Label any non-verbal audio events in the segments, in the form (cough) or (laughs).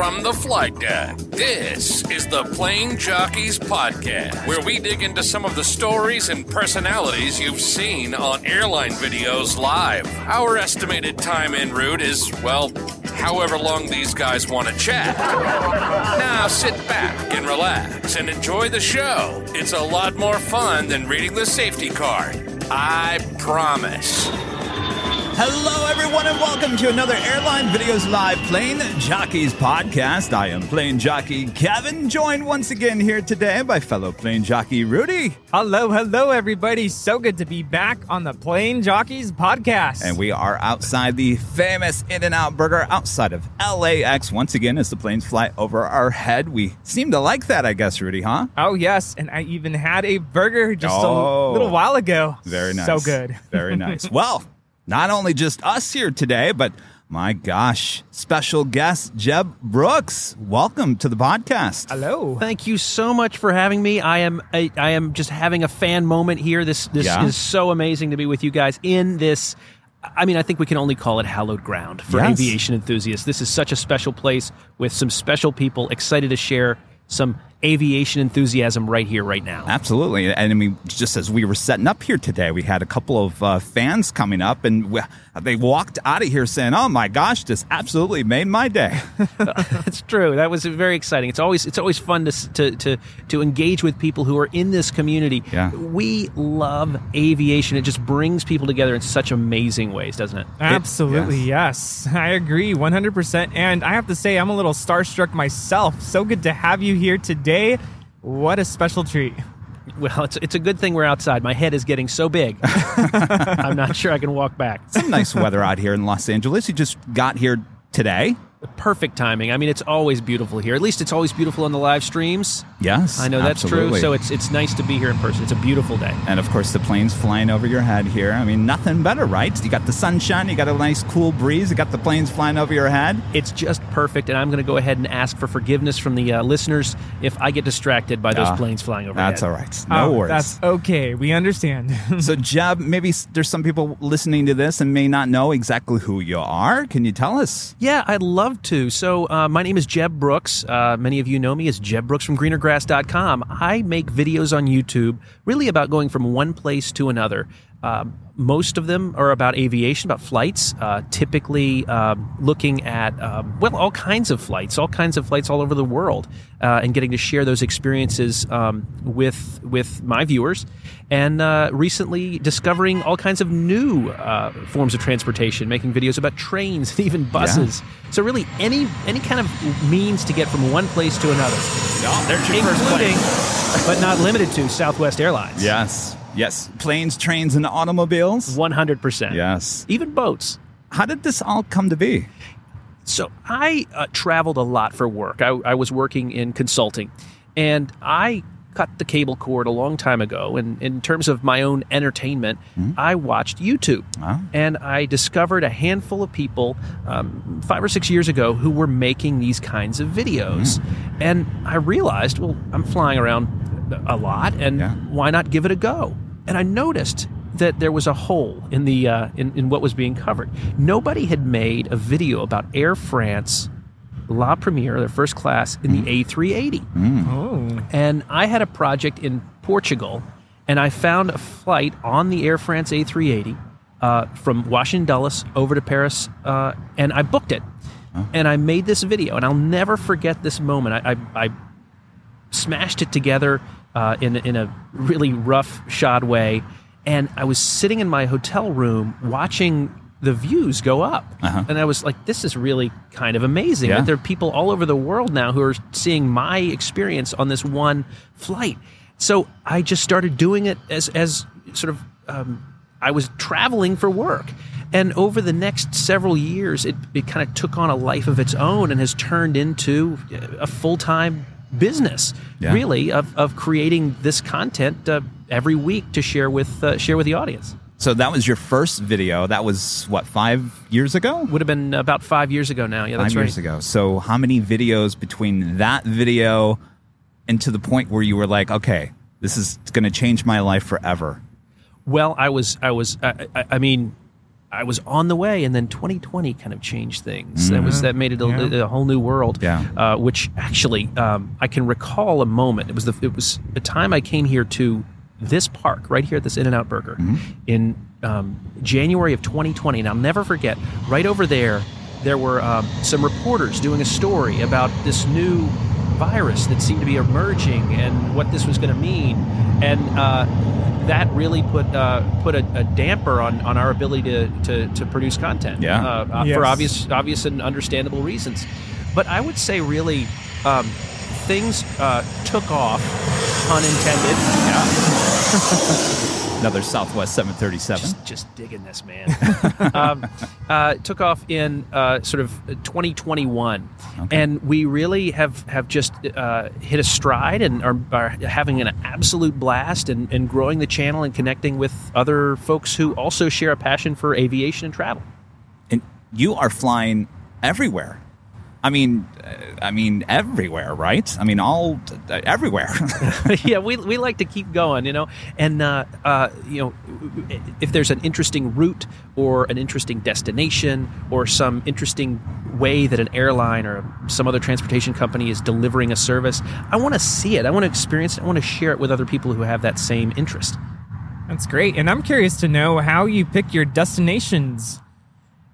from the flight deck. This is the Plane Jockeys Podcast, where we dig into some of the stories and personalities you've seen on airline videos live. Our estimated time en route is, well, however long these guys want to chat. Now sit back and relax and enjoy the show. It's a lot more fun than reading the safety card. I promise. Hello, everyone, and welcome to another Airline Videos Live Plane Jockeys podcast. I am plane jockey Kevin, joined once again here today by fellow plane jockey Rudy. Hello, hello, everybody. So good to be back on the Plane Jockeys podcast. And we are outside the famous In N Out Burger outside of LAX once again as the planes fly over our head. We seem to like that, I guess, Rudy, huh? oh, yes. And I even had a burger just Oh. a little while ago. Very nice. So good. Very nice. (laughs) Well, not only just us here today, but my gosh, special guest Jeb Brooks. Welcome to the podcast. Hello. Thank you so much for having me. I am I, I am just having a fan moment here. This this Yeah. is so amazing to be with you guys in this. I mean, I think we can only call it hallowed ground for Yes. aviation enthusiasts. This is such a special place with some special people excited to share some aviation enthusiasm right here, right now. Absolutely. And I mean, just as we were setting up here today, we had a couple of uh, fans coming up and we, they walked out of here saying, Oh my gosh, this absolutely made my day. (laughs) (laughs) That's true. That was very exciting. It's always it's always fun to to to to engage with people who are in this community. Yeah. We love aviation. It just brings people together in such amazing ways, doesn't it? Absolutely, yes. I agree 100%. And I have to say, I'm a little starstruck myself. So good to have you here today. What a special treat. Well, it's it's a good thing we're outside. My head is getting so big. (laughs) I'm not sure I can walk back. Some nice weather out here in Los Angeles. You just got here today. Perfect timing. I mean, it's always beautiful here. At least it's always beautiful on the live streams. Yes. I know that's absolutely. true. So it's it's nice to be here in person. It's a beautiful day. And of course, the planes flying over your head here. I mean, nothing better, right? You got the sunshine, you got a nice cool breeze, you got the planes flying over your head. It's just perfect, and I'm going to go ahead and ask for forgiveness from the uh, listeners if I get distracted by those Ah, planes flying over. That's all right. No Oh, worries. That's okay. We understand. (laughs) so, Jeb, maybe there's some people listening to this and may not know exactly who you are. Can you tell us? Yeah, I'd love to. So, uh, my name is Jeb Brooks. Uh, many of you know me as Jeb Brooks from greenergrass.com. I make videos on YouTube really about going from one place to another. Um, most of them are about aviation, about flights, uh, typically um, looking at, um, well, all kinds of flights, all kinds of flights all over the world, uh, and getting to share those experiences um, with, with my viewers. And uh, recently discovering all kinds of new uh, forms of transportation, making videos about trains (laughs) and even buses. So really, any any kind of means to get from one place to another, including but not limited to Southwest Airlines. Yes. Yes. Planes, trains, and automobiles. one hundred percent. Yes. even boats. How did this all come to be? So I uh, traveled a lot for work. I, I was working in consulting, and I cut the cable cord a long time ago. And in terms of my own entertainment, I watched YouTube, Wow. and I discovered a handful of people um, five or six years ago who were making these kinds of videos. And I realized, well, I'm flying around a lot, and Yeah. why not give it a go? And I noticed that there was a hole in the uh, in, in what was being covered. Nobody had made a video about Air France La Premiere, their first class, in the A380. oh. And I had a project in Portugal, and I found a flight on the Air France A380 uh, from Washington Dulles over to Paris, uh, and I booked it. And I made this video, and I'll never forget this moment. I, I, I smashed it together uh, in in a really rough shod way, and I was sitting in my hotel room watching the views go up, Uh-huh. and I was like, "This is really kind of amazing." Yeah. There are people all over the world now who are seeing my experience on this one flight. So I just started doing it as as sort of um, I was traveling for work. And over the next several years, it, it kind of took on a life of its own and has turned into a full time business, Yeah. really, of, of creating this content uh, every week to share with uh, share with the audience. So that was your first video. That was what five years ago? Would have been about five years ago now. Yeah, that's five right. years ago. So how many videos between that video and to the point where you were like, okay, this is going to change my life forever? Well, I was, I was, I, I, I mean, I was on the way, and then 2020 kind of changed things. That was that made it a, Yeah. a whole new world. Yeah. Uh, which actually, um, I can recall a moment. It was the it was a time I came here to this park right here at this In and Out Burger in um, January of 2020, and I'll never forget. Right over there, there were um, some reporters doing a story about this new virus that seemed to be emerging and what this was going to mean, and uh, that really put uh, put a, a damper on, on our ability to, to, to produce content. Yeah. uh, uh, Yes. for obvious obvious and understandable reasons. But I would say really. Um, Things uh, took off, pun intended. (laughs) Another Southwest 737. Just, just digging this, man. (laughs) um, uh, took off in uh, sort of 2021, and we really have have just uh, hit a stride and are, are having an absolute blast and, and growing the channel and connecting with other folks who also share a passion for aviation and travel. and you are flying everywhere. I mean, uh, I mean everywhere, right? I mean all uh, everywhere. (laughs) (laughs) yeah, we, we like to keep going, you know, and uh, uh, you know, if there's an interesting route or an interesting destination or some interesting way that an airline or some other transportation company is delivering a service, I want to see it. I want to experience it. I want to share it with other people who have that same interest. That's great. And I'm curious to know how you pick your destinations.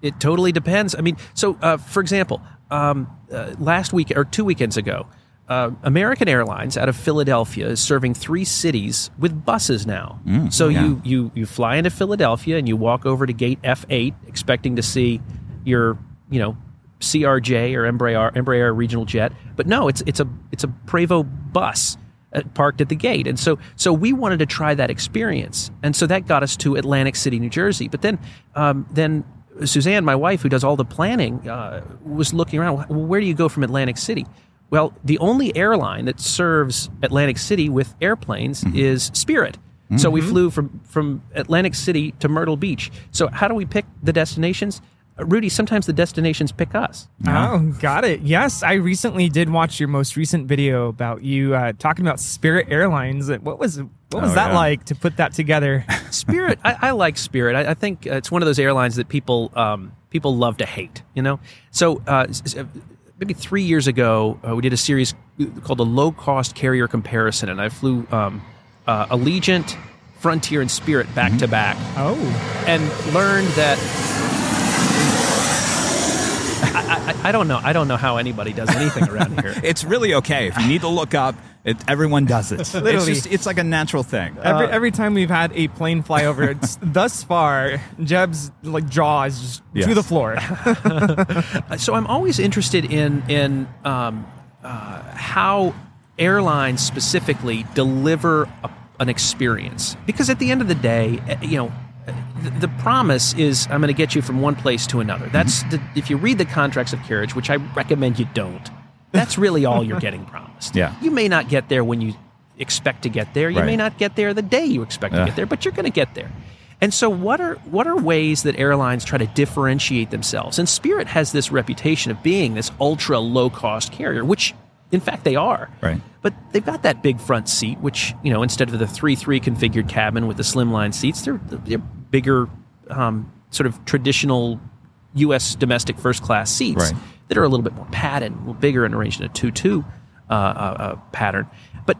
It totally depends. I mean, so uh, for example, um, uh, last week or two weekends ago, uh, American Airlines out of Philadelphia is serving three cities with buses now. so yeah. you, you you fly into Philadelphia and you walk over to gate F8, expecting to see your you know CRJ or Embraer Embraer regional jet, but no, it's it's a it's a Prevost bus uh, parked at the gate. And so, so we wanted to try that experience, and so that got us to Atlantic City, New Jersey. But then, um, then Suzanne, my wife, who does all the planning, uh, was looking around. Well, where do you go from Atlantic City? Well, the only airline that serves Atlantic City with airplanes is Spirit. So we flew from from Atlantic City to Myrtle Beach. So how do we pick the destinations? Uh, Rudy, sometimes the destinations pick us. Oh, got it. Yes, I recently did watch your most recent video about you uh, talking about Spirit Airlines. What was what was Oh, that yeah. like to put that together? (laughs) Spirit, I, I like Spirit. I, I think uh, it's one of those airlines that people um, people love to hate. You know, so uh, s- s- maybe three years ago, uh, we did a series called the Low Cost Carrier Comparison, and I flew um, uh, Allegiant, Frontier, and Spirit back to back, oh, and learned that. I, I, I don't know. I don't know how anybody does anything around here. (laughs) it's really okay if you need to look up. It, everyone does it. (laughs) Literally. It's just it's like a natural thing. every every time we've had a plane fly over, it's, (laughs) thus far, Jeb's like jaw is just Yes. to the floor. so I'm always interested in in um, uh, how airlines specifically deliver a, an experience because at the end of the day, eh, you know. The, promise is I'm going to get you from one place to another. That's mm-hmm. the, if you read the contracts of carriage, which I recommend you don't. That's really all you're (laughs) getting promised. Yeah. You may not get there when you expect to get there. You may not get there the day you expect Yeah. to get there, but you're going to get there. And so, what are what are ways that airlines try to differentiate themselves? And Spirit has this reputation of being this ultra low cost carrier, which in fact they are. Right. But they've got that big front seat, which you know, instead of the three three configured cabin with the slimline seats, they're they're bigger, um, sort of traditional U.S. domestic first class seats Right. that are a little bit more padded, a little bigger, and arranged in a two two uh, uh, uh, pattern. But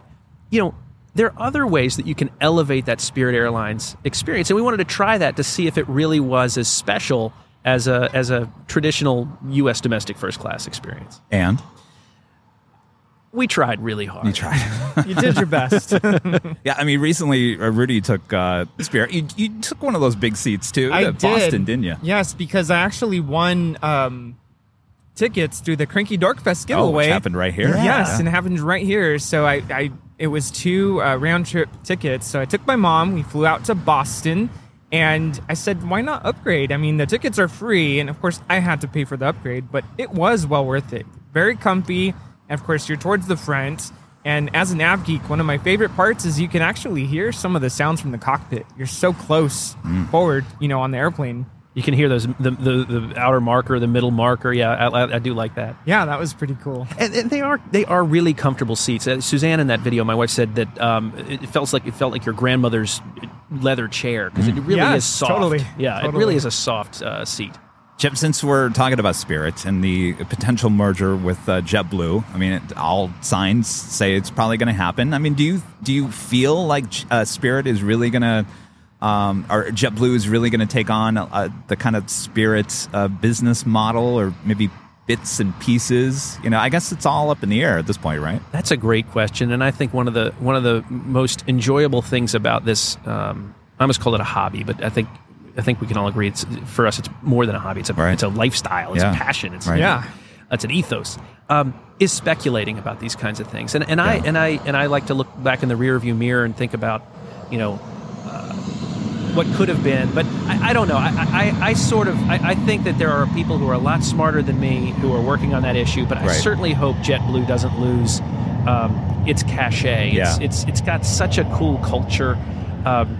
you know, there are other ways that you can elevate that Spirit Airlines experience, and we wanted to try that to see if it really was as special as a as a traditional U.S. domestic first class experience. and We tried really hard. you tried. you did your best. (laughs) yeah, I mean, recently uh, Rudy took uh, Spirit. You, you took one of those big seats too. I did. Boston, didn't you? Yes, because I actually won um, tickets through the Cranky Dork Fest Oh, which giveaway. happened right here. Yes, and it happened right here. So I, I it was two uh, round trip tickets. So I took my mom. We flew out to Boston, and I said, "Why not upgrade? I mean, the tickets are free, and of course, I had to pay for the upgrade, but it was well worth it. Very comfy. And of course, you're towards the front." And as an av geek, one of my favorite parts is you can actually hear some of the sounds from the cockpit. You're so close forward, you know, on the airplane. You can hear those the, the, the outer marker, the middle marker. Yeah, I, I, I do like that. Yeah, that was pretty cool. And, and they are they are really comfortable seats. Uh, Suzanne in that video, my wife said that um, it felt like it felt like your grandmother's leather chair because it really Yes, is soft. totally. Yeah, it really is a soft uh, seat. Jeb, since we're talking about Spirit and the potential merger with uh, JetBlue, I mean, it, all signs say it's probably going to happen. I mean, do you do you feel like uh, Spirit is really going to, um, or JetBlue is really going to take on uh, the kind of Spirit uh, business model, or maybe bits and pieces? You know, I guess it's all up in the air at this point, right? That's a great question, and I think one of the one of the most enjoyable things about this, um, I almost call it a hobby, but I think I think we can all agree it's for us. It's more than a hobby. It's a Right. it's a lifestyle. It's Yeah. a passion. It's Right. Yeah. It's an ethos. Um, is speculating about these kinds of things, and and I and I and I like to look back in the rearview mirror and think about, you know, uh, what could have been. But I, I don't know. I, I, I sort of I, I think that there are people who are a lot smarter than me who are working on that issue. But I certainly hope JetBlue doesn't lose um, its cachet. It's, Yeah. it's it's got such a cool culture um,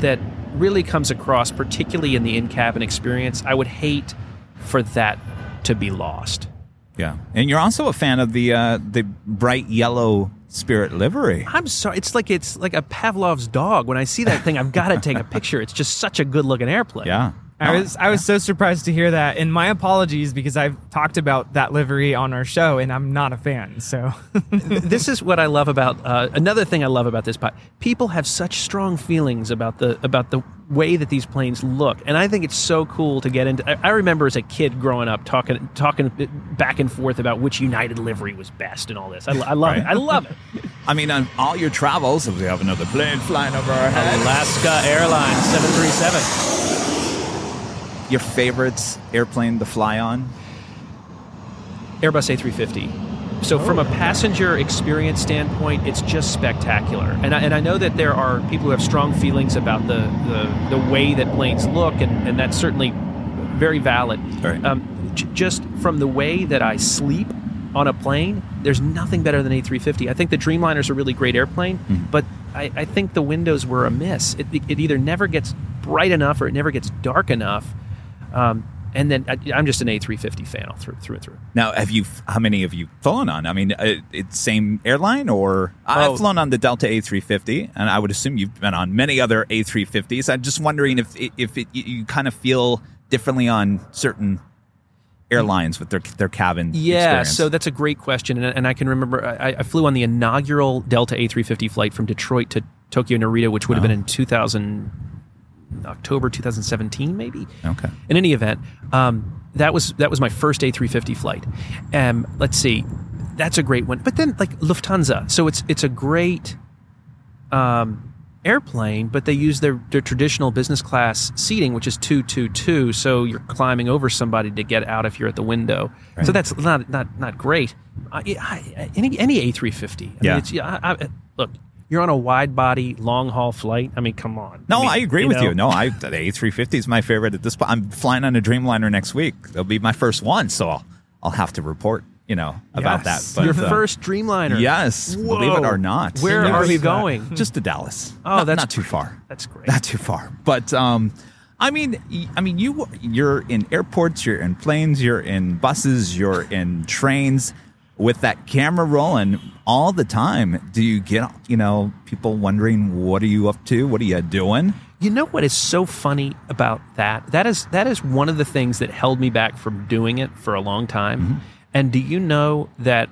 that really comes across, particularly in the in-cabin experience. I would hate for that to be lost. Yeah, and you're also a fan of the uh, the bright yellow Spirit livery. I'm sorry. It's like it's like a Pavlov's dog. When I see that thing, I've got to take a picture. It's just such a good looking airplane. Yeah, I was I was so surprised to hear that, and my apologies because I've talked about that livery on our show, and I'm not a fan. So (laughs) this is what I love about uh, another thing I love about this pod. People have such strong feelings about the about the way that these planes look, and I think it's so cool to get into. I, I remember as a kid growing up talking talking back and forth about which United livery was best and all this. I, I love it. I love it. (laughs) I mean, on all your travels, if we have another plane flying over our heads, Alaska Airlines seven three seven. Your favorite airplane to fly on? Airbus A350. So, from a passenger experience standpoint, it's just spectacular. And I, and I know that there are people who have strong feelings about the, the, the way that planes look, and, and that's certainly very valid. Right. Um, j- just from the way that I sleep on a plane, there's nothing better than A350. I think the Dreamliner's a really great airplane, but I, I think the windows were amiss. It, it either never gets bright enough or it never gets dark enough. Um, and then I, I'm just an A350 fan all through, through and through. Now, have you? How many have you flown on? I mean, uh, it's same airline, or I've Oh. flown on the Delta A350, and I would assume you've been on many other A350s. I'm just wondering if if it, you kind of feel differently on certain airlines with their their cabin. Yeah, experience. so that's a great question, and, and I can remember I, I flew on the inaugural Delta A350 flight from Detroit to Tokyo Narita, which would have been in 2000 October 2017, maybe. Okay. In any event, um, that was that was my first A350 flight. Um, let's see, that's a great one. But then like Lufthansa, so it's it's a great um, airplane, but they use their, their traditional business class seating, which is two two two. So you're climbing over somebody to get out if you're at the window. So that's not not not great. I, I, any any A350. I mean, Yeah. it's, yeah I, I, look, you're on a wide body long haul flight. I mean, come on. No, mean, I agree with know, you. No, I the A350 is my favorite at this point. I'm flying on a Dreamliner next week. It'll be my first one, so I'll I'll have to report, you know, about Yes. that. your uh, first Dreamliner. Yes, believe it or not. Where are you going? (laughs) Just to Dallas. Oh, Not- that's not too far. That's great. Not too far. But um, I mean, I mean, you you're in airports, you're in planes, you're in buses, you're in trains. With that camera rolling all the time, do you get you know people wondering what are you up to? What are you doing? You know what is so funny about that? That is that is one of the things that held me back from doing it for a long time. Mm-hmm. And do you know that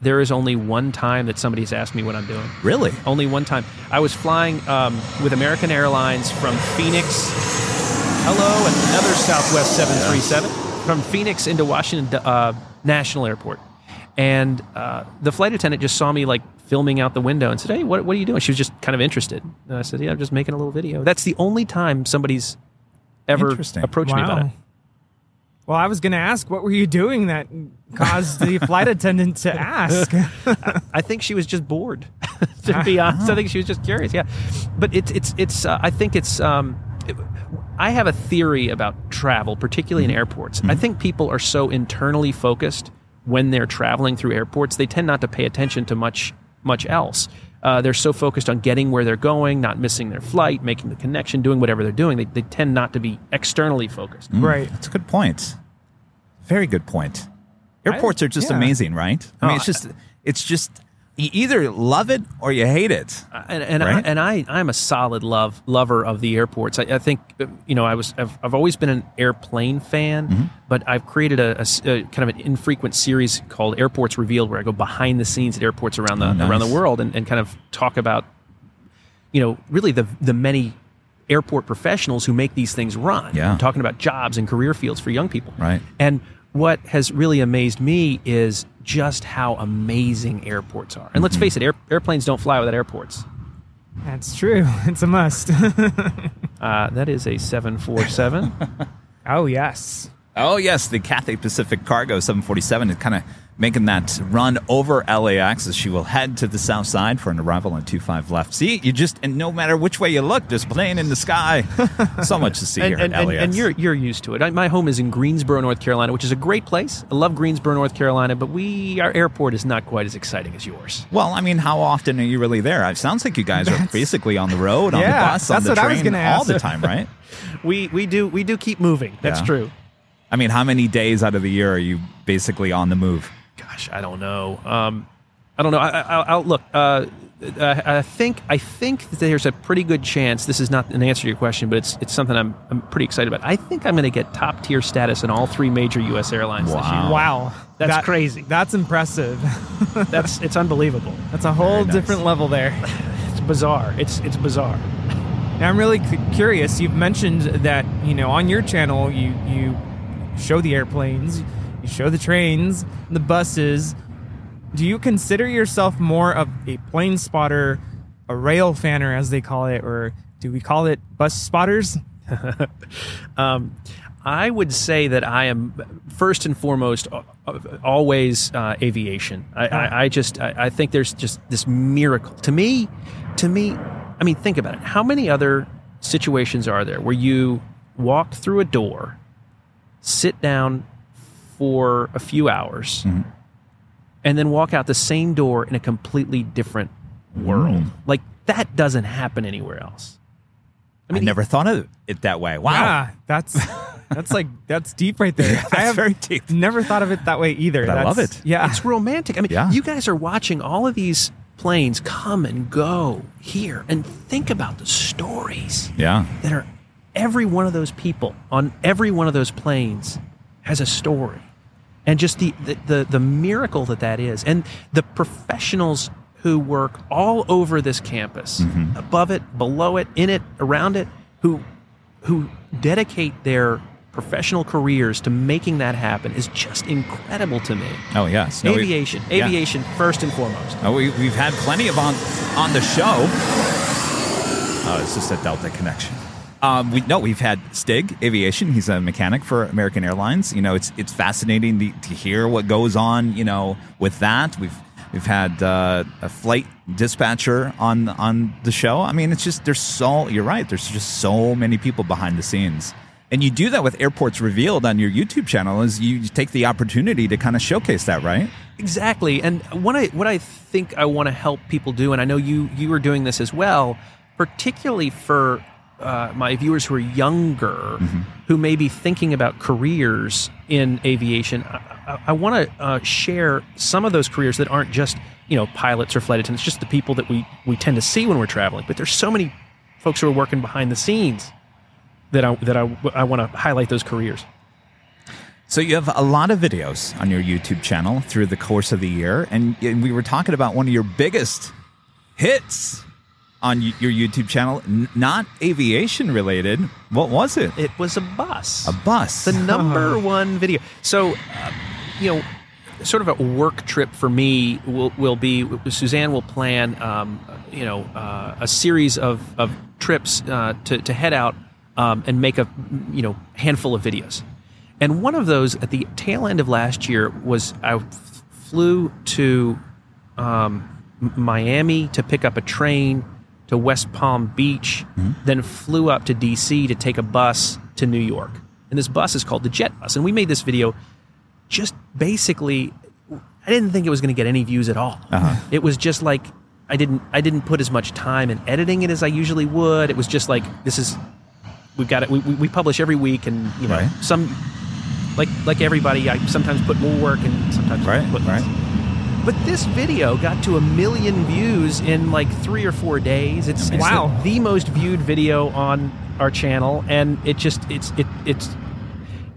there is only one time that somebody's asked me what I'm doing? Really? Only one time. I was flying um, with American Airlines from Phoenix. Hello, another Southwest 737 from Phoenix into Washington uh, National Airport. And uh, the flight attendant just saw me like filming out the window and said, "Hey, what, what are you doing?" She was just kind of interested. And I said, "Yeah, I'm just making a little video." That's the only time somebody's ever Interesting. approached me about it. Well, I was going to ask, what were you doing that caused the (laughs) flight attendant to ask? (laughs) I think she was just bored. (laughs) to be honest, I think she was just curious. Yeah, but it's it's it's. Uh, I think it's. Um, it- I have a theory about travel, particularly in airports. I think people are so internally focused when they're traveling through airports, they tend not to pay attention to much much else. Uh, they're so focused on getting where they're going, not missing their flight, making the connection, doing whatever they're doing. They, they tend not to be externally focused. right. That's a good point. Very good point. Airports are just yeah. amazing, right? I mean, Oh, it's just it's just you either love it or you hate it. and and, I, and I I'm a solid love lover of the airports. I, I think you know I was I've, I've always been an airplane fan, Mm-hmm. but I've created a kind of an infrequent series called Airports Revealed, where I go behind the scenes at airports around the Oh, nice. around the world and, and kind of talk about you know really the the many airport professionals who make these things run. Yeah. I'm talking about jobs and career fields for young people. Right. And what has really amazed me is just how amazing airports are. And let's face it, air, airplanes don't fly without airports. That's true. (laughs) It's a must. (laughs) Uh, that is a 747. (laughs) oh yes. Oh yes, the Cathay Pacific Cargo 747 is kind of making that run over LAX as she will head to the south side for an arrival on 25 left. See, you just and no matter which way you look, there's plane in the sky. (laughs) so much to see and, here and, at LAX. and you're, you're used to it. I, my home is in Greensboro, North Carolina, which is a great place. I love Greensboro, North Carolina, but we our airport is not quite as exciting as yours. well, I mean, how often are you really there? It sounds like you guys are basically on the road, on the bus, on the what I was train all ask. the time, right? (laughs) We we do we do keep moving. That's Yeah. true. I mean, how many days out of the year are you basically on the move? Gosh, I don't know. Um, I don't know. I, I, I'll look. Uh, I, I think I think that there's a pretty good chance. This is not an answer to your question, but it's it's something I'm I'm pretty excited about. I think I'm going to get top tier status in all three major U.S. airlines this Wow. year. Wow. That's That- crazy. That's impressive. (laughs) That's it's unbelievable. That's a whole nice. different level there. (laughs) It's bizarre. It's it's bizarre. Now, I'm really cu- curious. You've mentioned that you know on your channel you you show the airplanes, you show the trains, the buses. Do you consider yourself more of a plane spotter, a rail fanner as they call it, or do we call it bus spotters? (laughs) Um, I would say that I am first and foremost always uh, aviation. I, I, I just I, I think there's just this miracle to me. To me, I mean, think about it. How many other situations are there where you walk through a door, sit down for a few hours, mm-hmm. and then walk out the same door in a completely different world? Mm. Like that doesn't happen anywhere else. I, mean never thought of it that way. Wow. Yeah, that's that's like that's deep right there. (laughs) that's I have very deep. never thought of it that way either. But I love it. Yeah, It's romantic. I mean, Yeah. you guys are watching all of these planes come and go here, and think about the stories Yeah. that are every one of those people on every one of those planes has a story, and just the the the, the miracle that that is, and the professionals who work all over this campus, mm-hmm. above it, below it, in it, around it, who who dedicate their professional careers to making that happen is just incredible to me. Oh yes. No, we- aviation, yeah. aviation first and foremost. Oh, we, we've had plenty of on on the show. Oh, it's just a Delta connection. Um, we no, we've had Stig Aviation. He's a mechanic for American Airlines. You know, it's it's fascinating to, to hear what goes on. You know, with that, we've we've had uh, a flight dispatcher on on the show. I mean, it's just there's so you're right. There's just so many people behind the scenes. And you do that with Airports Revealed on your YouTube channel. Is you take the opportunity to kind of showcase that, right? Exactly. And what I what I think I want to help people do, and I know you you are doing this as well, particularly for uh, my viewers who are younger, who may be thinking about careers in aviation. I, I, I want to uh, share some of those careers that aren't just you know pilots or flight attendants, just the people that we we tend to see when we're traveling. But there's so many folks who are working behind the scenes that I that I, I want to highlight those careers. So you have a lot of videos on your YouTube channel through the course of the year, and, and we were talking about one of your biggest hits on your YouTube channel, n- not aviation related. What was it? It was a bus. A bus. the number (laughs) one video. So, uh, you know, sort of a work trip for me will, will be Suzanne will plan, um, you know, uh, a series of, of trips uh, to, to head out um, and make a, you know, handful of videos. And one of those at the tail end of last year was I f- flew to um, Miami to pick up a train to West Palm Beach, hmm? then flew up to DC to take a bus to New York. And this bus is called the Jet Bus. And we made this video just basically I didn't think it was going to get any views at all. Uh-huh. It was just like I didn't I didn't put as much time in editing it as I usually would. It was just like this is we've got it. We, we, we publish every week, and you know Right. some like like everybody. I sometimes put more work and sometimes Right, put less. right. But this video got to a million views in like three or four days. It's, it's Wow. the, the most viewed video on our channel, and it just it's it it's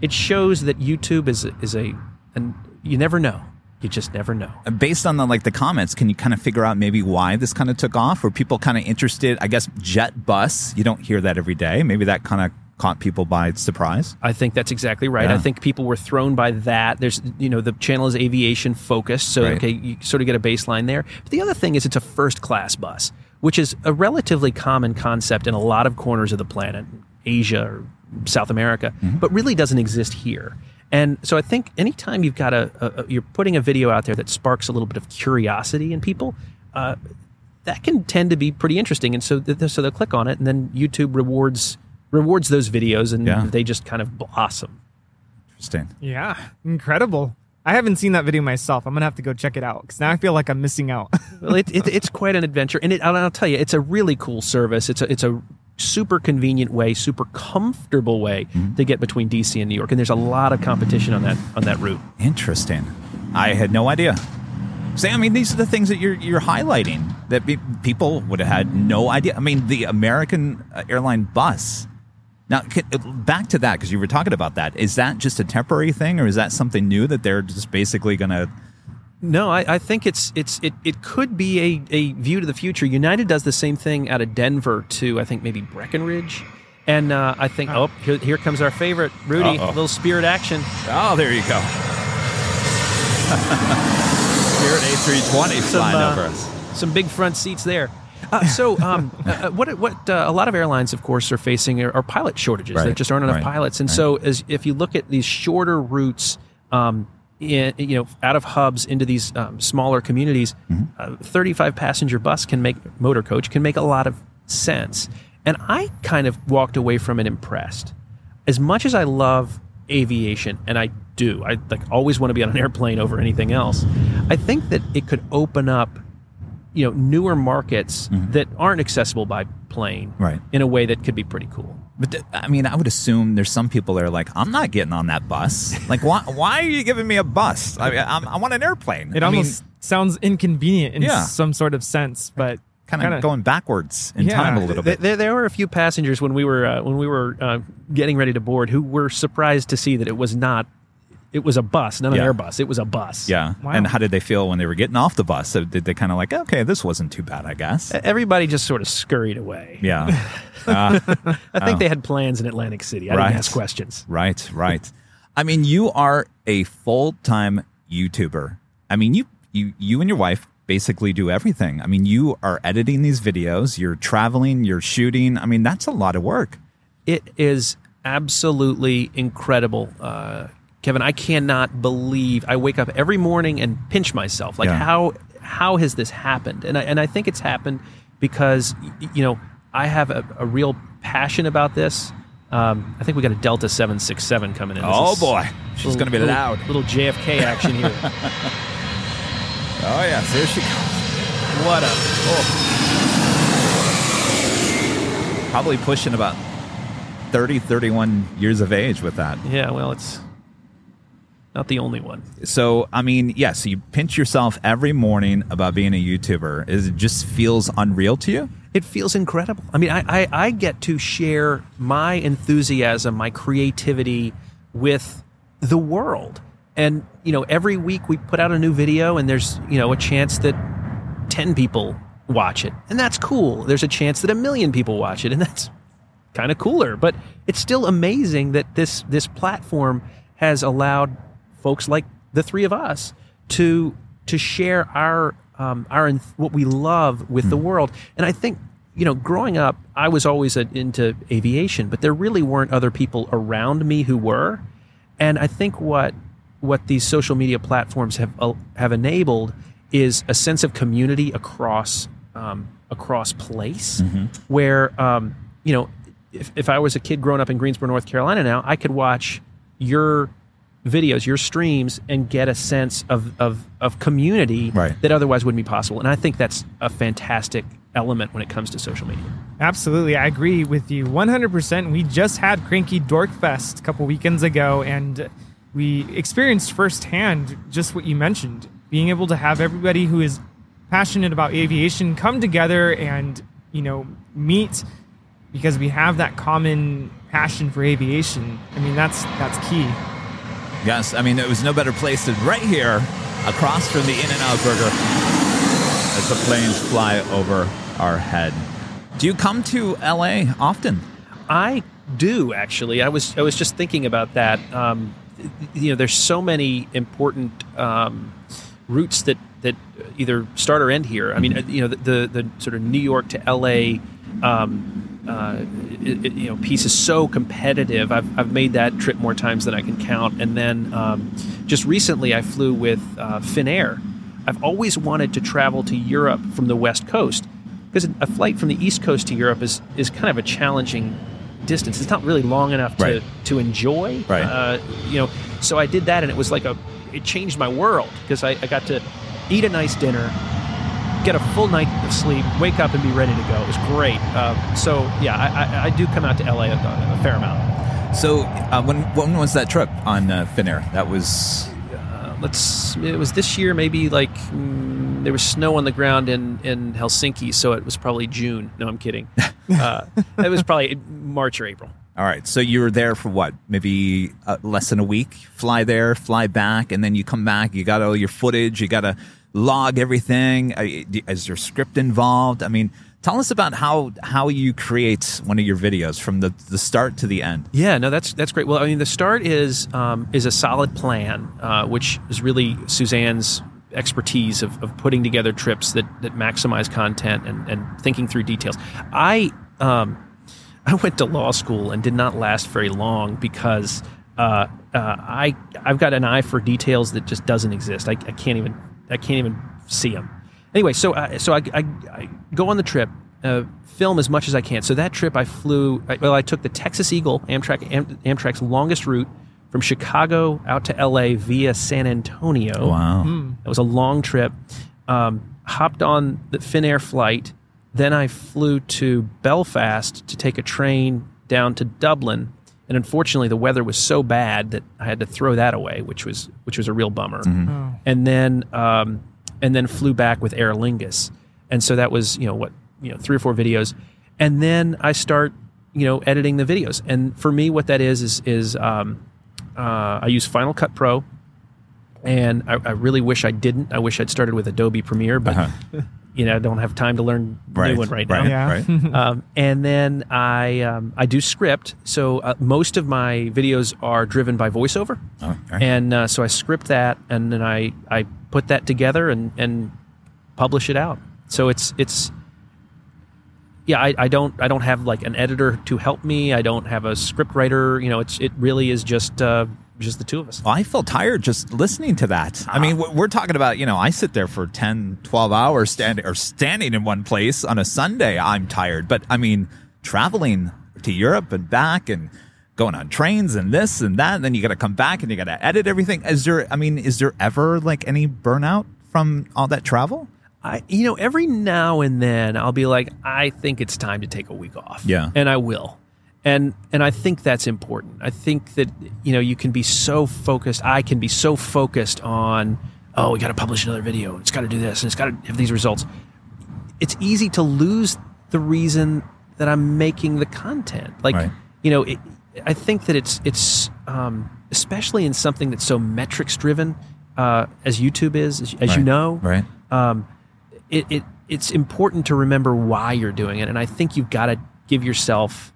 it shows that YouTube is is a and you never know. You just never know. Uh, based on the like the comments, can you kind of figure out maybe why this kind of took off? Were people kind of interested? I guess jet bus. You don't hear that every day. Maybe that kind of caught people by surprise. I think that's exactly right. Yeah. I think people were thrown by that. There's, you know, the channel is aviation focused, so Right. okay, you sort of get a baseline there. But the other thing is, it's a first class bus, which is a relatively common concept in a lot of corners of the planet, Asia or South America, but really doesn't exist here. And so I think anytime you've got a, a, a you're putting a video out there that sparks a little bit of curiosity in people. Uh, that can tend to be pretty interesting, and so th- so they'll click on it, and then YouTube rewards rewards those videos, and Yeah. they just kind of blossom. Interesting. Yeah, incredible. I haven't seen that video myself. I'm gonna have to go check it out because now I feel like I'm missing out. (laughs) Well, it, it, it's quite an adventure, and it, I'll, I'll tell you, it's a really cool service. It's a it's a super convenient way, super comfortable way to get between DC and New York, and there's a lot of competition on that on that route. Interesting. I had no idea. See, I mean, these are the things that you're you're highlighting that be, people would have had no idea. I mean, the American uh, airline bus. Now, uh, back to that because you were talking about that. Is that just a temporary thing, or is that something new that they're just basically going to? No, I, I think it's it's it, it could be a, a view to the future. United does the same thing out of Denver to I think maybe Breckenridge, and uh, I think oh here, here comes our favorite Rudy, Uh-oh. little spirit action. Oh, there you go. (laughs) Spirit A320 flying uh, over us. some big front seats there. Uh, so, um, uh, what what uh, a lot of airlines, of course, are facing are, are pilot shortages. There just aren't enough right, pilots, and right. so as if you look at these shorter routes, um, in, you know, out of hubs into these um, smaller communities, Mm-hmm. uh, 35 passenger bus can make motor coach can make a lot of sense. And I kind of walked away from it impressed. As much as I love aviation, and I do, I like always want to be on an airplane over anything else. I think that it could open up you know newer markets that aren't accessible by plane Mm-hmm. Right. in a way that could be pretty cool But th- I mean, I would assume there's some people that are like, I'm not getting on that bus. Like, why? (laughs) Why are you giving me a bus? I mean, I'm, I want an airplane. It I almost sounds inconvenient in Yeah. some sort of sense, but kind of going backwards in Yeah. time a little bit. there, there were a few passengers when we were uh, when we were uh, getting ready to board who were surprised to see that it was not it was a bus not an Yeah. airbus it was a bus yeah. Wow. And how did they feel when they were getting off the bus? So did they kind of like, okay, this wasn't too bad, I guess. everybody just sort of scurried away Yeah. (laughs) Uh, (laughs) i think they had plans in atlantic city i Right. didn't ask questions right. Right. I mean, you are a full time YouTuber. I mean, you you you and your wife basically do everything. I mean, you are editing these videos. You're traveling. You're shooting. I mean, that's a lot of work. It is absolutely incredible. Uh, Kevin, I cannot believe I wake up every morning and pinch myself. Like Yeah. how how has this happened? And I, and I think it's happened because you know I have a, a real passion about this. Um, I think we got a Delta seven six seven coming in. This Oh boy, she's going to be little- loud. Little JFK action here. (laughs) Oh yes, there she comes. what a oh. Probably pushing about 30, 31 years of age with that. yeah. Well, it's not the only one. So, I mean, yes, you pinch yourself every morning about being a YouTuber. Is it just feels unreal to you? It feels incredible. I mean, I, I, I get to share my enthusiasm, my creativity with the world. And, you know, every week we put out a new video and there's, you know, a chance that 10 people watch it. And that's cool. There's a chance that a million people watch it. And (laughs) that's kind of cooler. But it's still amazing that this, this platform has allowed folks like the three of us to, to share our, um, our, what we love with the world. And I think, you know, growing up, I was always uh, into aviation, but there really weren't other people around me who were. And I think what what these social media platforms have uh, have enabled is a sense of community across um, across place, where um, you know, if, if I was a kid growing up in Greensboro, North Carolina, now I could watch your videos, your streams, and get a sense of of, of community Right. that otherwise wouldn't be possible. And I think that's a fantastic element when it comes to social media. Absolutely, I agree with you 100%. We just had Cranky Dork Fest a couple weekends ago, and we experienced firsthand just what you mentioned being able to have everybody who is passionate about aviation come together and you know meet because we have that common passion for aviation. I mean, that's that's key. Yes, I mean, there was no better place than right here across from the In N Out Burger as the planes fly over our head. Do you come to LA often? I do actually. I was I was just thinking about that. Um, you know, there's so many important um, routes that that either start or end here. I mean, uh, you know, the the, the sort of New York to LA. Um, uh, it, it, you know, piece is so competitive. I've, I've made that trip more times than I can count. And then um, just recently, I flew with uh, Finnair. I've always wanted to travel to Europe from the West Coast because a flight from the East Coast to Europe is is kind of a challenging distance. It's not really long enough to Right. to enjoy. Right. Uh, you know, so I did that, and it was like a it changed my world because I, I got to eat a nice dinner, get a full night of sleep, wake up, and be ready to go. It was great. Uh, so yeah, I, I, I do come out to LA a, a fair amount. So, uh, when when was that trip on uh, Finnair? That was Uh, let's. It was this year, maybe like mm, there was snow on the ground in in Helsinki, so it was probably June. No, I'm kidding. (laughs) Uh, it was probably March or April. all right. So you were there for what? Maybe uh, less than a week. Fly there, fly back, and then you come back. You got all your footage. You got to log everything. Uh, Is your script involved? I mean, tell us about how how you create one of your videos from the the start to the end. Yeah, no, that's that's great. Well, I mean, the start is um, is a solid plan, uh, which is really Suzanne's expertise of, of putting together trips that, that maximize content and, and thinking through details. I um, I went to law school and did not last very long because uh, uh, I I've got an eye for details that just doesn't exist. I, I can't even I can't even see them. Anyway, so uh, so I, I, I go on the trip, uh, film as much as I can. So that trip, I flew. I, well, I took the Texas Eagle Amtrak Am, Amtrak's longest route from Chicago out to L.A. via San Antonio. Wow. That was a long trip. Um, hopped on the Finnair flight. Then I flew to Belfast to take a train down to Dublin. And unfortunately, the weather was so bad that I had to throw that away, which was which was a real bummer. And then um, and then flew back with Aer Lingus. And so that was you know what you know three or four videos. And then I start you know editing the videos. And for me, what that is is is um, uh, I use Final Cut Pro and I, I really wish I didn't. I wish I'd started with Adobe Premiere, but Uh-huh. (laughs) you know I don't have time to learn Right. new one right now. Right. Yeah. Right. (laughs) Um, and then I um, I do script, so uh, most of my videos are driven by voiceover, Oh, all right. and uh, so I script that, and then I I put that together and and publish it out. So it's it's yeah I, I don't I don't have like an editor to help me. I don't have a script writer. You know, it's it really is just uh, just the two of us. I feel tired just listening to that. I mean, ah. we're we're talking about, you know, I sit there for 10, 12 hours standing or standing in one place on a Sunday. I'm tired. But I mean, traveling to Europe and back and going on trains and this and that. And then you got to come back and you got to edit everything. Is there, I mean, is there ever like any burnout from all that travel? I, you know, every now and then I'll be like, I think it's time to take a week off. Yeah. and I will, and and I think that's important. I think that you know you can be so focused. I can be so focused on, oh, we got to publish another video. It's got to do this, and it's got to have these results. It's easy to lose the reason that I'm making the content. Like, Right. you know, it, I think that it's it's um, especially in something that's so metrics driven uh, as YouTube is, as, as you know, Right. um, it, it it's important to remember why you're doing it, and I think you've got to give yourself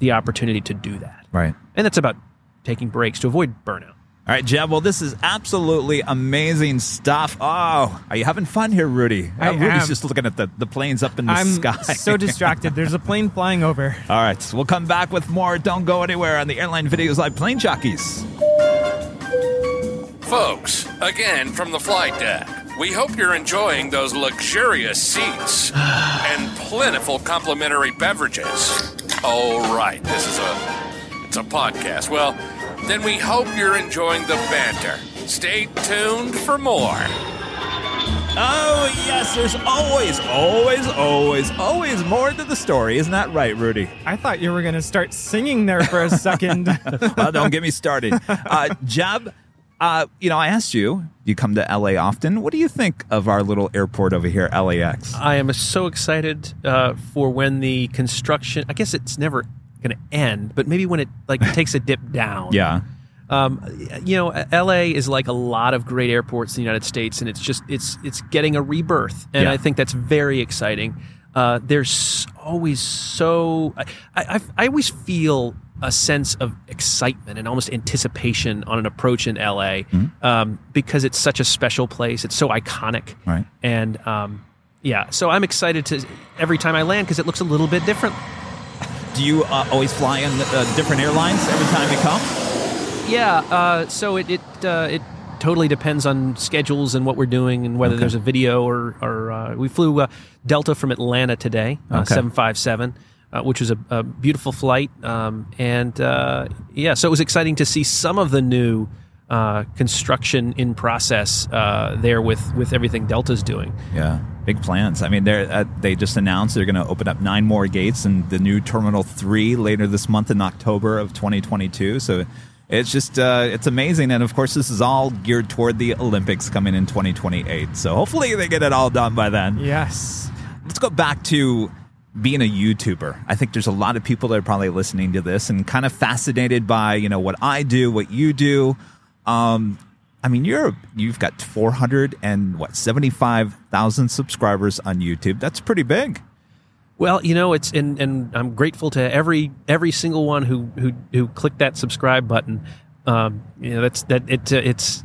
the opportunity to do that. Right. And that's about taking breaks to avoid burnout. All right, Jeb. Well, this is absolutely amazing stuff. Oh, are you having fun here, Rudy? I Uh, Rudy's am. just looking at the, the planes up in the I'm sky. so distracted. There's a plane flying over. (laughs) All right, we'll come back with more. Don't go anywhere on the Airline Videos Live Plane Jockeys. Folks, again from the flight deck, we hope you're enjoying those luxurious seats (sighs) and plentiful complimentary beverages. Oh, right, this is a it's a podcast. Well, then we hope you're enjoying the banter. Stay tuned for more. Oh, yes, there's always, always, always, always more to the story. Isn't that right, Rudy? I thought you were going to start singing there for a second. (laughs) well, don't get me started. Uh, Jeb, uh, you know, I asked you, you come to LA often. What do you think of our little airport over here, LAX? I am so excited uh, for when the construction. I guess it's never going to end, but maybe when it like (laughs) takes a dip down. Yeah. Um, you know, LA is like a lot of great airports in the United States, and it's just it's it's getting a rebirth, and Yeah. I think that's very exciting. Uh, there's always so I, I I always feel a sense of excitement and almost anticipation on an approach in LA um, because it's such a special place. It's so iconic, Right. And um, yeah, so I'm excited to every time I land because it looks a little bit different. Do you uh, always fly on uh, different airlines every time you come? Yeah, uh, so it it uh, it totally depends on schedules and what we're doing and whether Okay. there's a video or or uh, we flew uh, Delta from Atlanta today, uh, Okay. seven five seven. Uh, which was a, a beautiful flight, um, and uh, yeah, so it was exciting to see some of the new uh, construction in process uh, there with with everything Delta's doing. Yeah, big plans. I mean, they uh, they just announced they're going to open up nine more gates in the new Terminal Three later this month in October of 2022. So it's just uh, it's amazing, and of course, this is all geared toward the Olympics coming in 2028. So hopefully, they get it all done by then. Yes. Let's go back to being a YouTuber. I think there's a lot of people that are probably listening to this and kind of fascinated by you know what I do, what you do. Um, I mean, you're you've got 400 and what 75 thousand subscribers on YouTube. That's pretty big. Well, you know, it's and and I'm grateful to every every single one who who who clicked that subscribe button. Um, you know, that's that it it's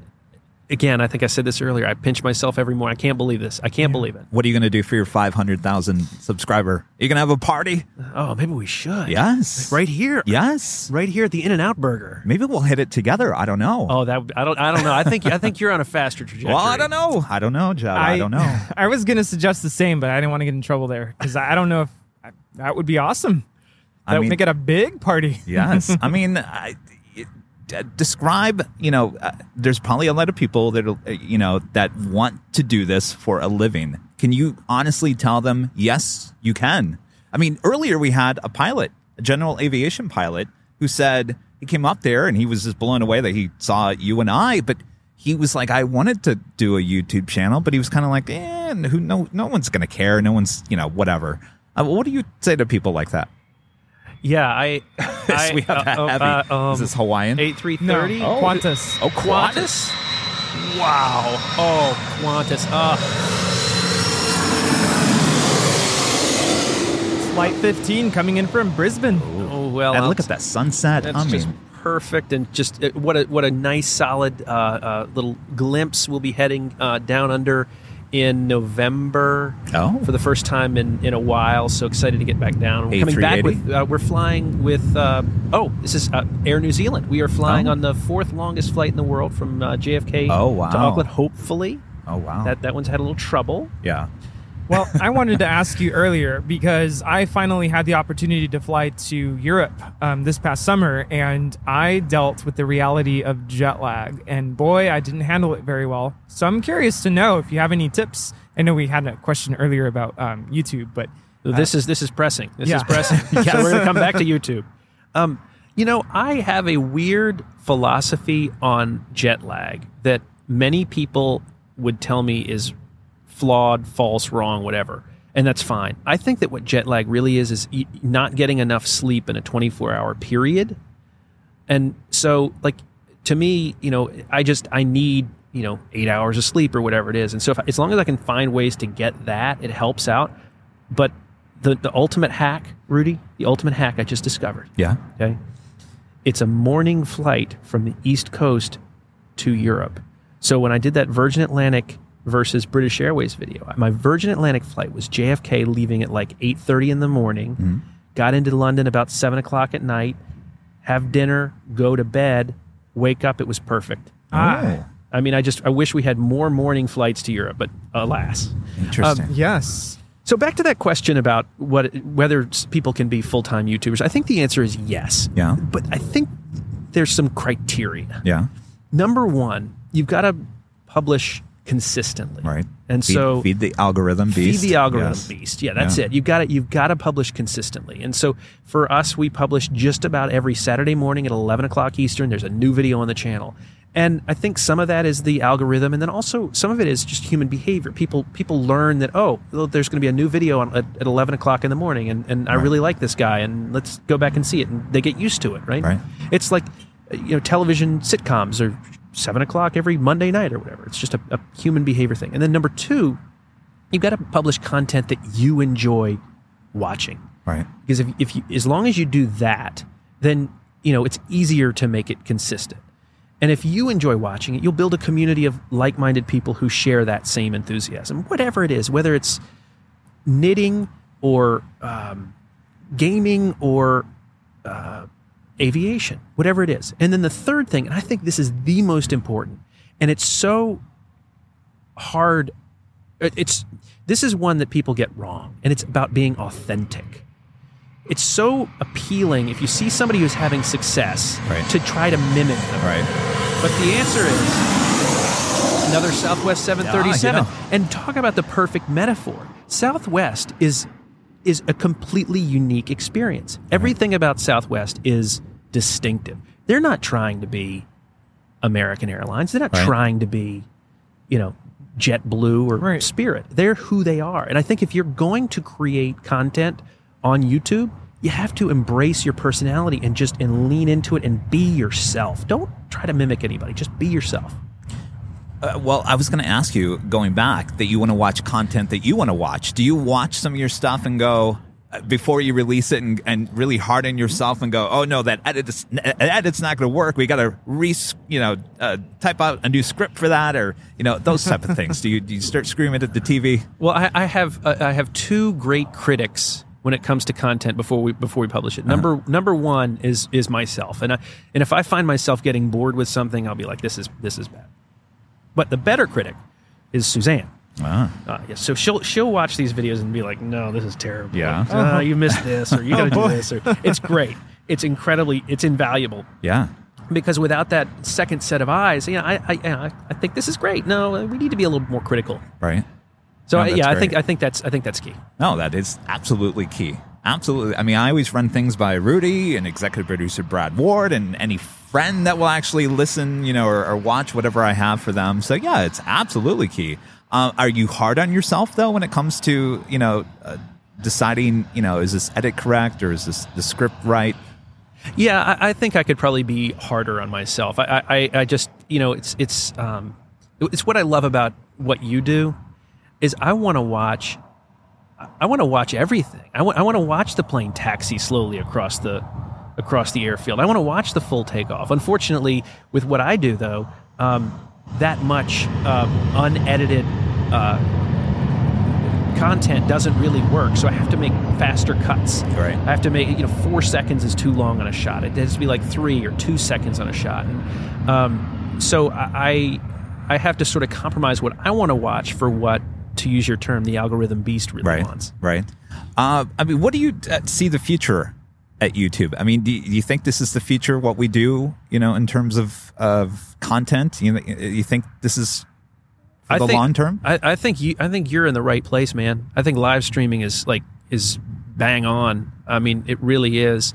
again. I think I said this earlier. I pinch myself every morning. I can't believe this. I can't believe it. What are you going to do for your 500,000 subscriber? Are you going to have a party? Oh, maybe we should. Yes. right here. Yes. right here at the In and Out Burger. Maybe we'll hit it together. I don't know. Oh, that I don't I don't know. I think I think you're on a faster trajectory. well, I don't know. I don't know, Joe. I, don't know. (laughs) I was gonna suggest the same, but I didn't want to get in trouble there because I I don't know if that would be awesome. I That would mean- make it a big party. yes (laughs) i mean I, uh, describe you know uh, there's probably a lot of people that uh, you know that want to do this for a living. Can you honestly tell them yes you can? I mean earlier we had a pilot a general aviation pilot who said he came up there and he was just blown away that he saw you and i but he was like i wanted to do a youtube channel but he was kind of like eh, who no no one's gonna care. No one's you know whatever. Uh, what do you say to people like that Yeah, I. (laughs) I we have that uh, heavy. uh, um, Is this Hawaiian? Eight three No, thirty. Qantas. Oh, Qantas. Wow. Oh, Qantas. Uh, Flight 15 coming in from Brisbane. oh well. And look at that sunset. That's I mean, just perfect, and just uh, what a what a nice solid uh, uh, little glimpse. We'll be heading uh, down under in November Oh. for the first time in, in a while. So excited to get back down. We're coming back with uh, we're flying with uh, oh this is uh, Air New Zealand. We are flying Oh. on the fourth longest flight in the world from uh, JFK Oh, wow. to Auckland. Hopefully oh wow. that that one's had a little trouble. yeah. Well, I wanted to ask you earlier because I finally had the opportunity to fly to Europe um, this past summer, and I dealt with the reality of jet lag. And boy, I didn't handle it very well. So I'm curious to know if you have any tips. I know we had a question earlier about um, YouTube, but this is this is pressing. This yeah. is pressing. (laughs) So we're going to come back to YouTube. Um, you know, I have a weird philosophy on jet lag that many people would tell me is flawed, false, wrong, whatever. And that's fine. I think that what jet lag really is is not getting enough sleep in a 24 hour period. And so, like, to me, you know, I just, I need, you know, eight hours of sleep or whatever it is. And so, if, as long as I can find ways to get that, it helps out. But the, the ultimate hack, Rudy, the ultimate hack I just discovered, Yeah. okay? It's a morning flight from the East Coast to Europe. So when I did that Virgin Atlantic versus British Airways video, my Virgin Atlantic flight was JFK leaving at like 8.30 in the morning, got into London about 7 o'clock at night, have dinner, go to bed, wake up, it was perfect. Ah. I mean, I just, I wish we had more morning flights to Europe, but alas. Interesting. yes. So back to that question about what whether people can be full time YouTubers. I think the answer is yes. Yeah. But I think there's some criteria. yeah. Number one, you've got to publish consistently. Right. And feed, so feed the algorithm beast. Feed the algorithm Yes. beast. Yeah, that's Yeah. it. You've got to You've got to publish consistently. And so for us, we publish just about every Saturday morning at 11 o'clock Eastern. There's a new video on the channel. And I think some of that is the algorithm, and then also some of it is just human behavior. People people learn that oh, there's going to be a new video on, at, at 11 o'clock in the morning, and, and I Right. really like this guy, and let's go back and see it. And they get used to it, right? Right. It's like you know, television sitcoms are seven o'clock every Monday night or whatever. It's just a, a human behavior thing. And then number two, you've got to publish content that you enjoy watching Right. because if, if you as long as you do that then you know it's easier to make it consistent and if you enjoy watching it you'll build a community of like-minded people who share that same enthusiasm whatever it is whether it's knitting or um, gaming or uh, aviation whatever it is and then the third thing and i think this is the most important and it's so hard it's this is one that people get wrong and it's about being authentic it's so appealing if you see somebody who's having success Right. to try to mimic them Right. but the answer is another Southwest 737. Yeah, you And talk about the perfect metaphor. Southwest is is a completely unique experience. Everything about Southwest is distinctive. They're not trying to be American Airlines. They're not Right. trying to be, you know, JetBlue or Right. Spirit. They're who they are. And I think if you're going to create content on YouTube, you have to embrace your personality and just and lean into it and be yourself. Don't try to mimic anybody. Just be yourself. Uh, well, I was going to ask you, going back, that you want to watch content that you want to watch. Do you watch some of your stuff and go uh, before you release it and, and really harden yourself and go, oh no, that edit is, edit's not going to work. We got to re, you know, uh, type out a new script for that, or you know, those type of things. Do you do you start screaming at the TV? Well, I, I have uh, I have two great critics when it comes to content before we before we publish it. Number number one is is myself, and I, and if I find myself getting bored with something, I'll be like, this is this is bad. But the better critic is Suzanne. Ah, Uh, yeah, so she'll she'll watch these videos and be like, "No, this is terrible. Yeah. uh, you missed this, or you (laughs) got to do this." Or it's great. It's incredibly. It's invaluable yeah, because without that second set of eyes, yeah, I I, I I think this is great. No, we need to be a little more critical. right. So No, I- that's yeah, I think I think that's I think that's key. No, that is absolutely key. Absolutely. I mean, I always run things by Rudy and executive producer Brad Ward and any friend that will actually listen, you know, or, or watch whatever I have for them. So yeah, it's absolutely key. Um, are you hard on yourself though when it comes to you know uh, deciding, you know, is this edit correct or is this the script right? Yeah, I, I think I could probably be harder on myself. I, I, I just, you know, it's it's um, it's what I love about what you do, is I want to watch, I want to watch everything. I want want to watch the plane taxi slowly across the across the airfield. I want to watch the full takeoff. Unfortunately, with what I do though, um, that much um, unedited. Uh, content doesn't really work so i have to make faster cuts Right. i have to make you know four seconds is too long on a shot it has to be like three or two seconds on a shot and um, so i i have to sort of compromise what i want to watch for what to use your term the algorithm beast really Right. wants Right. Uh, I mean, what do you uh, see the future at YouTube? I mean, do you, do you think this is the future? What we do, you know, in terms of of content? You know, you think this is for I the think- long term? I, I think you I think you're in the right place, man. I think live streaming is like is bang on. I mean, it really is.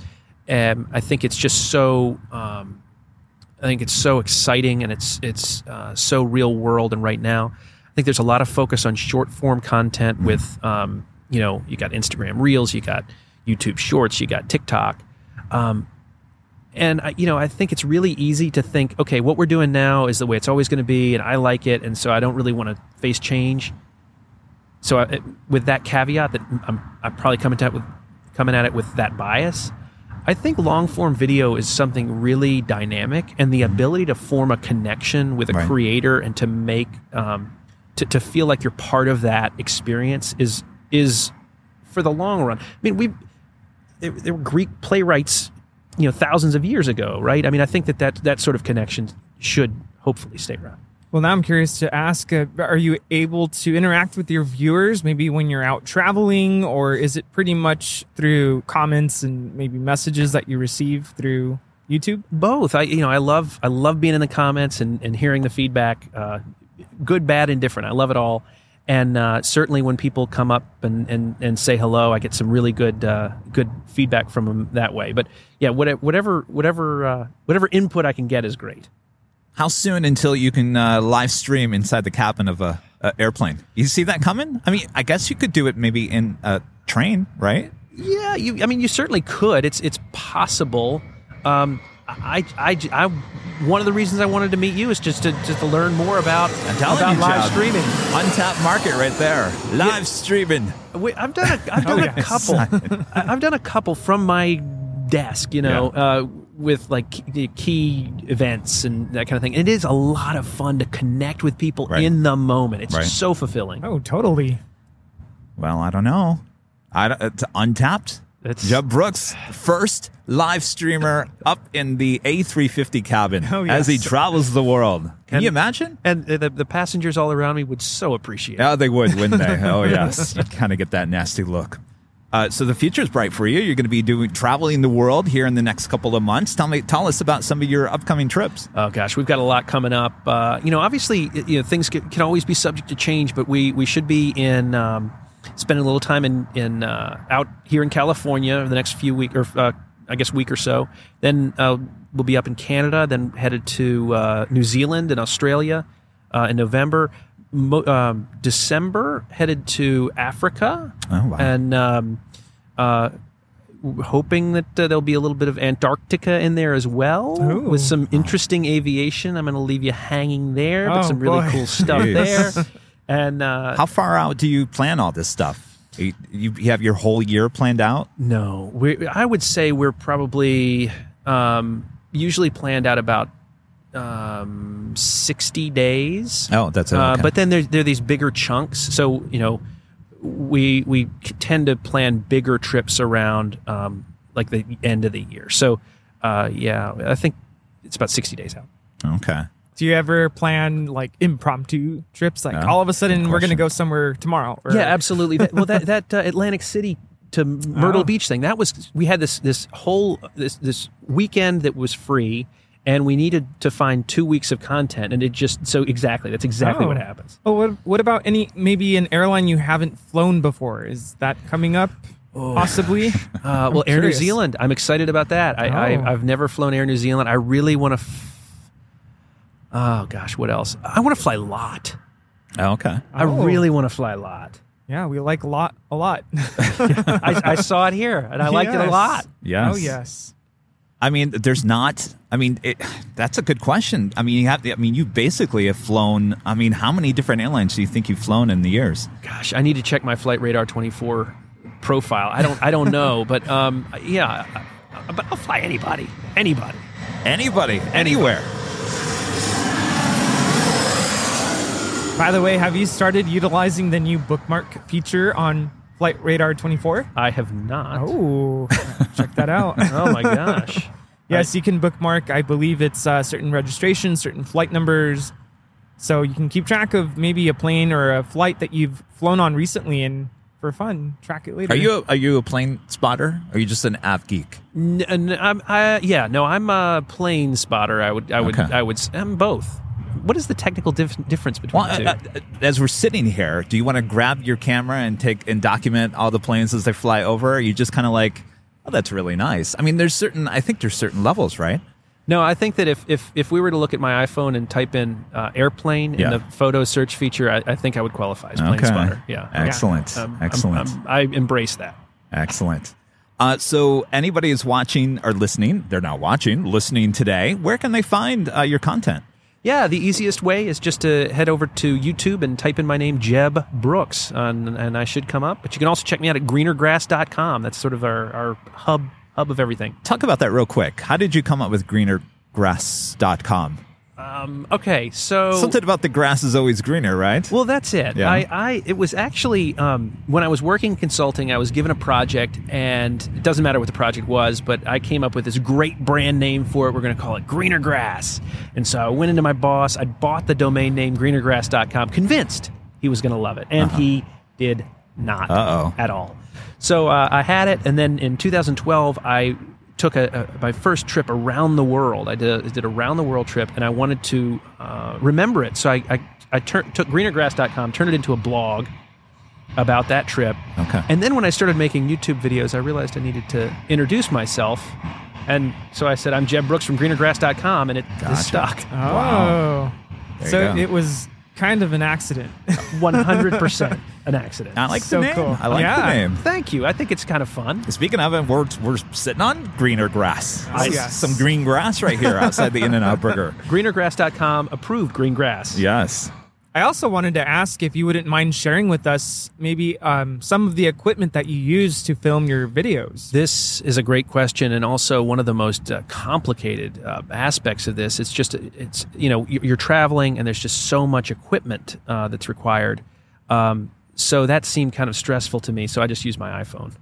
Um, I think it's just so. Um, I think it's so exciting and it's it's uh, so real world. And right now, I think there's a lot of focus on short form content with, um, you know, you got Instagram Reels, you got YouTube Shorts, you got TikTok. Um, and I, you know, I think it's really easy to think, okay, what we're doing now is the way it's always going to be, and I like it, and so I don't really want to face change. So, I, with that caveat, that I'm, I'm probably coming at with coming at it with that bias. I think long form video is something really dynamic, and the ability to form a connection with a Right. creator and to make um, to, to feel like you're part of that experience is is for the long run. I mean, we there, there were Greek playwrights, you know, thousands of years ago, right? I mean, I think that that, that sort of connection should hopefully stay around. Well, now I'm curious to ask uh, are you able to interact with your viewers maybe when you're out traveling, or is it pretty much through comments and maybe messages that you receive through YouTube? Both. I you know I love I love being in the comments and, and hearing the feedback. Uh, good, bad, indifferent. I love it all. And uh, certainly, when people come up and, and, and say hello, I get some really good uh, good feedback from them that way. But yeah, whatever whatever whatever uh, whatever input I can get is great. How soon until you can uh, live stream inside the cabin of a, a airplane? You see that coming? I mean, I guess you could do it maybe in a train, right? Yeah, you. I mean, you certainly could. It's it's possible. Um, I, I, I, one of the reasons I wanted to meet you is just to just to learn more about about you, live Chad. streaming. Untapped market right there. Live streaming. Wait, I've done a, (laughs) I've done Oh, a yes. couple. (laughs) I- I've done a couple from my desk, you know, uh, with like key, key events and that kind of thing. And It is a lot of fun to connect with people Right. in the moment. It's Right. so fulfilling. Oh, totally. Well, I don't know. I don't, it's untapped. Jeb Brooks, first live streamer up in the A350 cabin Oh, as he travels the world. Can And- you imagine? And the, the passengers all around me would so appreciate it. Yeah, they would, wouldn't they? (laughs) Oh, yes. You kind of get that nasty look. Uh, so the future is bright for you. You're going to be doing traveling the world here in the next couple of months. Tell me, tell us about some of your upcoming trips. Oh gosh, we've got a lot coming up. Uh, you know, obviously, you know, things can, can always be subject to change, but we we should be in um, spending a little time in in uh, out here in California over the next few week or uh, I guess week or so. Then uh, we'll be up in Canada. Then headed to uh, New Zealand and Australia uh, in November. Mo- um, December headed to Africa. Oh, wow. And um, uh, hoping that uh, there'll be a little bit of Antarctica in there as well, Ooh. with some interesting aviation. I'm going to leave you hanging there, but Oh, some really boy. cool stuff (laughs) there. And uh, How far out do you plan all this stuff? You, you have your whole year planned out? no, we, I would say we're probably um, usually planned out about um, 60 days. Oh, that's. Uh, Okay. but then there, there are these bigger chunks. So, you know, we we tend to plan bigger trips around um, like the end of the year. So, uh, yeah, I think it's about 60 days out. Okay. Do you ever plan like impromptu trips? Like Yeah, all of a sudden we're going to go somewhere tomorrow. Or, Yeah, absolutely. That, well, that that uh, Atlantic City to (laughs) Myrtle Oh. Beach thing that was we had this this whole this this weekend that was free, and we needed to find two weeks of content, and it just so exactly that's exactly Oh. what happens. Oh, what, what about any maybe an airline you haven't flown before? Is that coming up? Possibly. (laughs) Uh, well, Air New. Zealand, I'm excited about that. I, Oh. I I've never flown Air New Zealand. I really want to. F- oh gosh, what else? I want to fly a lot. Oh, okay. I Oh. really want to fly a lot. yeah, we like a lot. A lot. (laughs) I, I saw it here, and I liked it a Yes. lot. Yes. Oh yes. I mean, there's not. I mean, it, that's a good question. I mean, you have. I mean, you basically have flown. I mean, how many different airlines do you think you've flown in the years? Gosh, I need to check my Flight Radar 24 profile. I don't I don't know, (laughs) but um, yeah, I- but I'll fly anybody, anybody. Anybody, anywhere. By the way, have you started utilizing the new bookmark feature on Flight Radar 24? I have not. Oh, (laughs) check that out. (laughs) Oh my gosh. (laughs) Yes, you can bookmark. I believe it's uh, certain registrations, certain flight numbers, so you can keep track of maybe a plane or a flight that you've flown on recently, and for fun, track it later. Are you a, are you a plane spotter? Or are you just an av geek? N- n- I'm, I, yeah, no, I'm a plane spotter. I would, I would, Okay. I would. I'm both. What is the technical dif- difference between Well, the two? uh, uh, as we're sitting here, do you want to grab your camera and take and document all the planes as they fly over? Are you just kind of like, oh, that's really nice. I mean, there's certain. I think there's certain levels, right? no, I think that if, if if we were to look at my iPhone and type in uh, airplane Yeah. in the photo search feature, I, I think I would qualify as plane Okay. spotter. Yeah, Excellent. Um, I'm- Excellent. I'm- I embrace that. Excellent. Uh, so, anybody is watching or listening, they're not watching, listening today, where can they find uh, your content? Yeah, the easiest way is just to head over to YouTube and type in my name, Jeb Brooks, and, and I should come up. But you can also check me out at greenergrass.com. That's sort of our, our hub hub of everything. Talk about that real quick. How did you come up with greenergrass.com? Um, okay, so Something about the grass is always greener, right? Well, that's it. Yeah. I, I, it was actually um, when I was working consulting, I was given a project, and it doesn't matter what the project was, but I came up with this great brand name for it. We're going to call it Greener Grass. And so I went into my boss. I bought the domain name greenergrass.com, convinced he was going to love it, and he did not Uh-oh. at all. So uh, I had it, and then in 2012, I took a, a, my first trip around the world. I did a, did a round the world trip, and I wanted to uh, remember it. So I I, I tur- took greenergrass.com, turned it into a blog about that trip. Okay. And then when I started making YouTube videos, I realized I needed to introduce myself. And so I said, I'm Jeb Brooks from greenergrass.com, and it Gotcha. is stuck. Oh. Wow. There So it was kind of an accident. (laughs) 100% an accident. I like So the name. cool. I like the name. Thank you. I think it's kind of fun. Speaking of it, we're, we're sitting on greener grass. Oh, yes. Some green grass right here outside the In and Out Burger. (laughs) Greenergrass.com approved green grass. Yes. I also wanted to ask if you wouldn't mind sharing with us maybe um, some of the equipment that you use to film your videos. This is a great question, and also one of the most uh, complicated uh, aspects of this. It's just it's you know you're you're traveling, and there's just so much equipment uh, that's required. Um, so that seemed kind of stressful to me. So I just use my iPhone.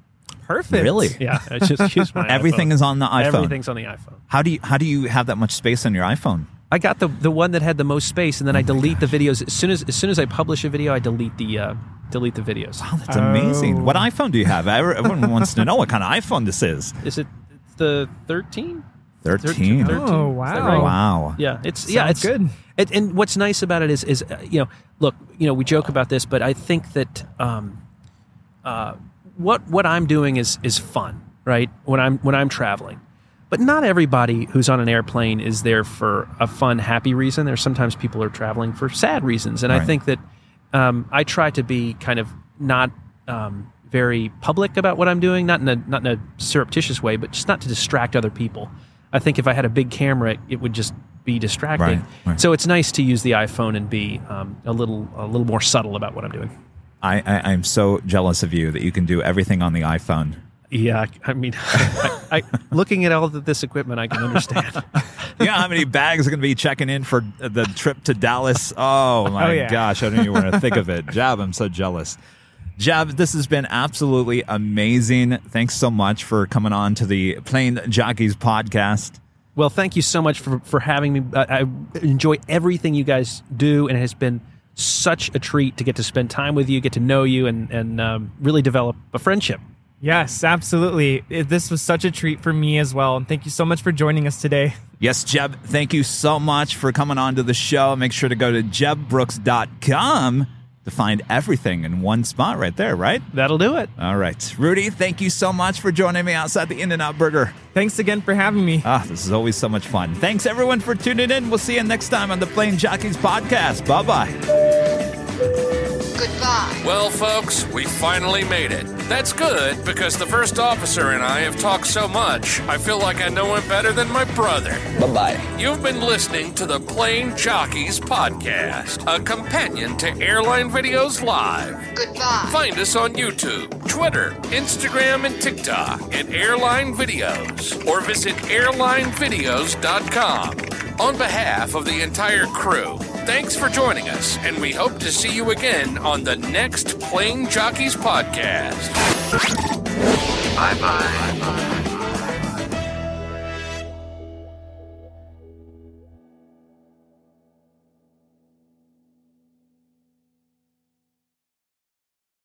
Perfect. Really? Yeah, I just (laughs) use my. Everything iPhone. is on the iPhone. Everything's on the iPhone. How do you how do you have that much space on your iPhone? I got the the one that had the most space, and then Oh I delete the videos as soon as as soon as I publish a video. I delete the uh, delete the videos. Wow, that's amazing. Oh. What iPhone do you have? Everyone wants to know what kind of iPhone this is. Is it the thirteen? 13. Oh, Is that wow. right? Wow. Yeah, it's yeah, it's good. It, and what's nice about it is, is uh, you know, look, you know, we joke about this, but I think that um, uh, what what I'm doing is is fun, right? When I'm when I'm traveling, but not everybody who's on an airplane is there for a fun, happy reason. There's sometimes people are traveling for sad reasons, and I think that um, I try to be kind of not. Um, very public about what I'm doing, not in a not in a surreptitious way, but just not to distract other people. I think if I had a big camera, it, would just be distracting. Right, right. So it's nice to use the iPhone and be um, a little a little more subtle about what I'm doing. I, I, I'm so jealous of you that you can do everything on the iPhone. Yeah, I mean, (laughs) I, I, looking at all of this equipment, I can understand. (laughs) yeah, how many bags are going to be checking in for the trip to Dallas? Oh my Oh, yeah. gosh, I don't even want to think of it. (laughs) Jeb, I'm so jealous. Jeb, this has been absolutely amazing. Thanks so much for coming on to the Plane Jockeys podcast. well, thank you so much for for having me. I, I enjoy everything you guys do, and it has been such a treat to get to spend time with you, get to know you, and and um, really develop a friendship. Yes, absolutely. This was such a treat for me as well. And thank you so much for joining us today. Yes, Jeb, thank you so much for coming on to the show. Make sure to go to jebbrooks.com to find everything in one spot right there, right? That'll do it. All right. Rudy, thank you so much for joining me outside the In N Out Burger. Thanks again for having me. Ah, this is always so much fun. Thanks everyone for tuning in. We'll see you next time on the Plane Jockeys podcast. Bye bye. Goodbye. Well, folks, we finally made it. That's good because the first officer and I have talked so much, I feel like I know him better than my brother. Bye bye. You've been listening to the Plane Jockeys Podcast, a companion to Airline Videos Live. Goodbye. Find us on YouTube, Twitter, Instagram, and TikTok at Airline Videos or visit airlinevideos.com. On behalf of the entire crew, thanks for joining us, and we hope to see you again on the next Plane Jockeys Podcast. Bye bye.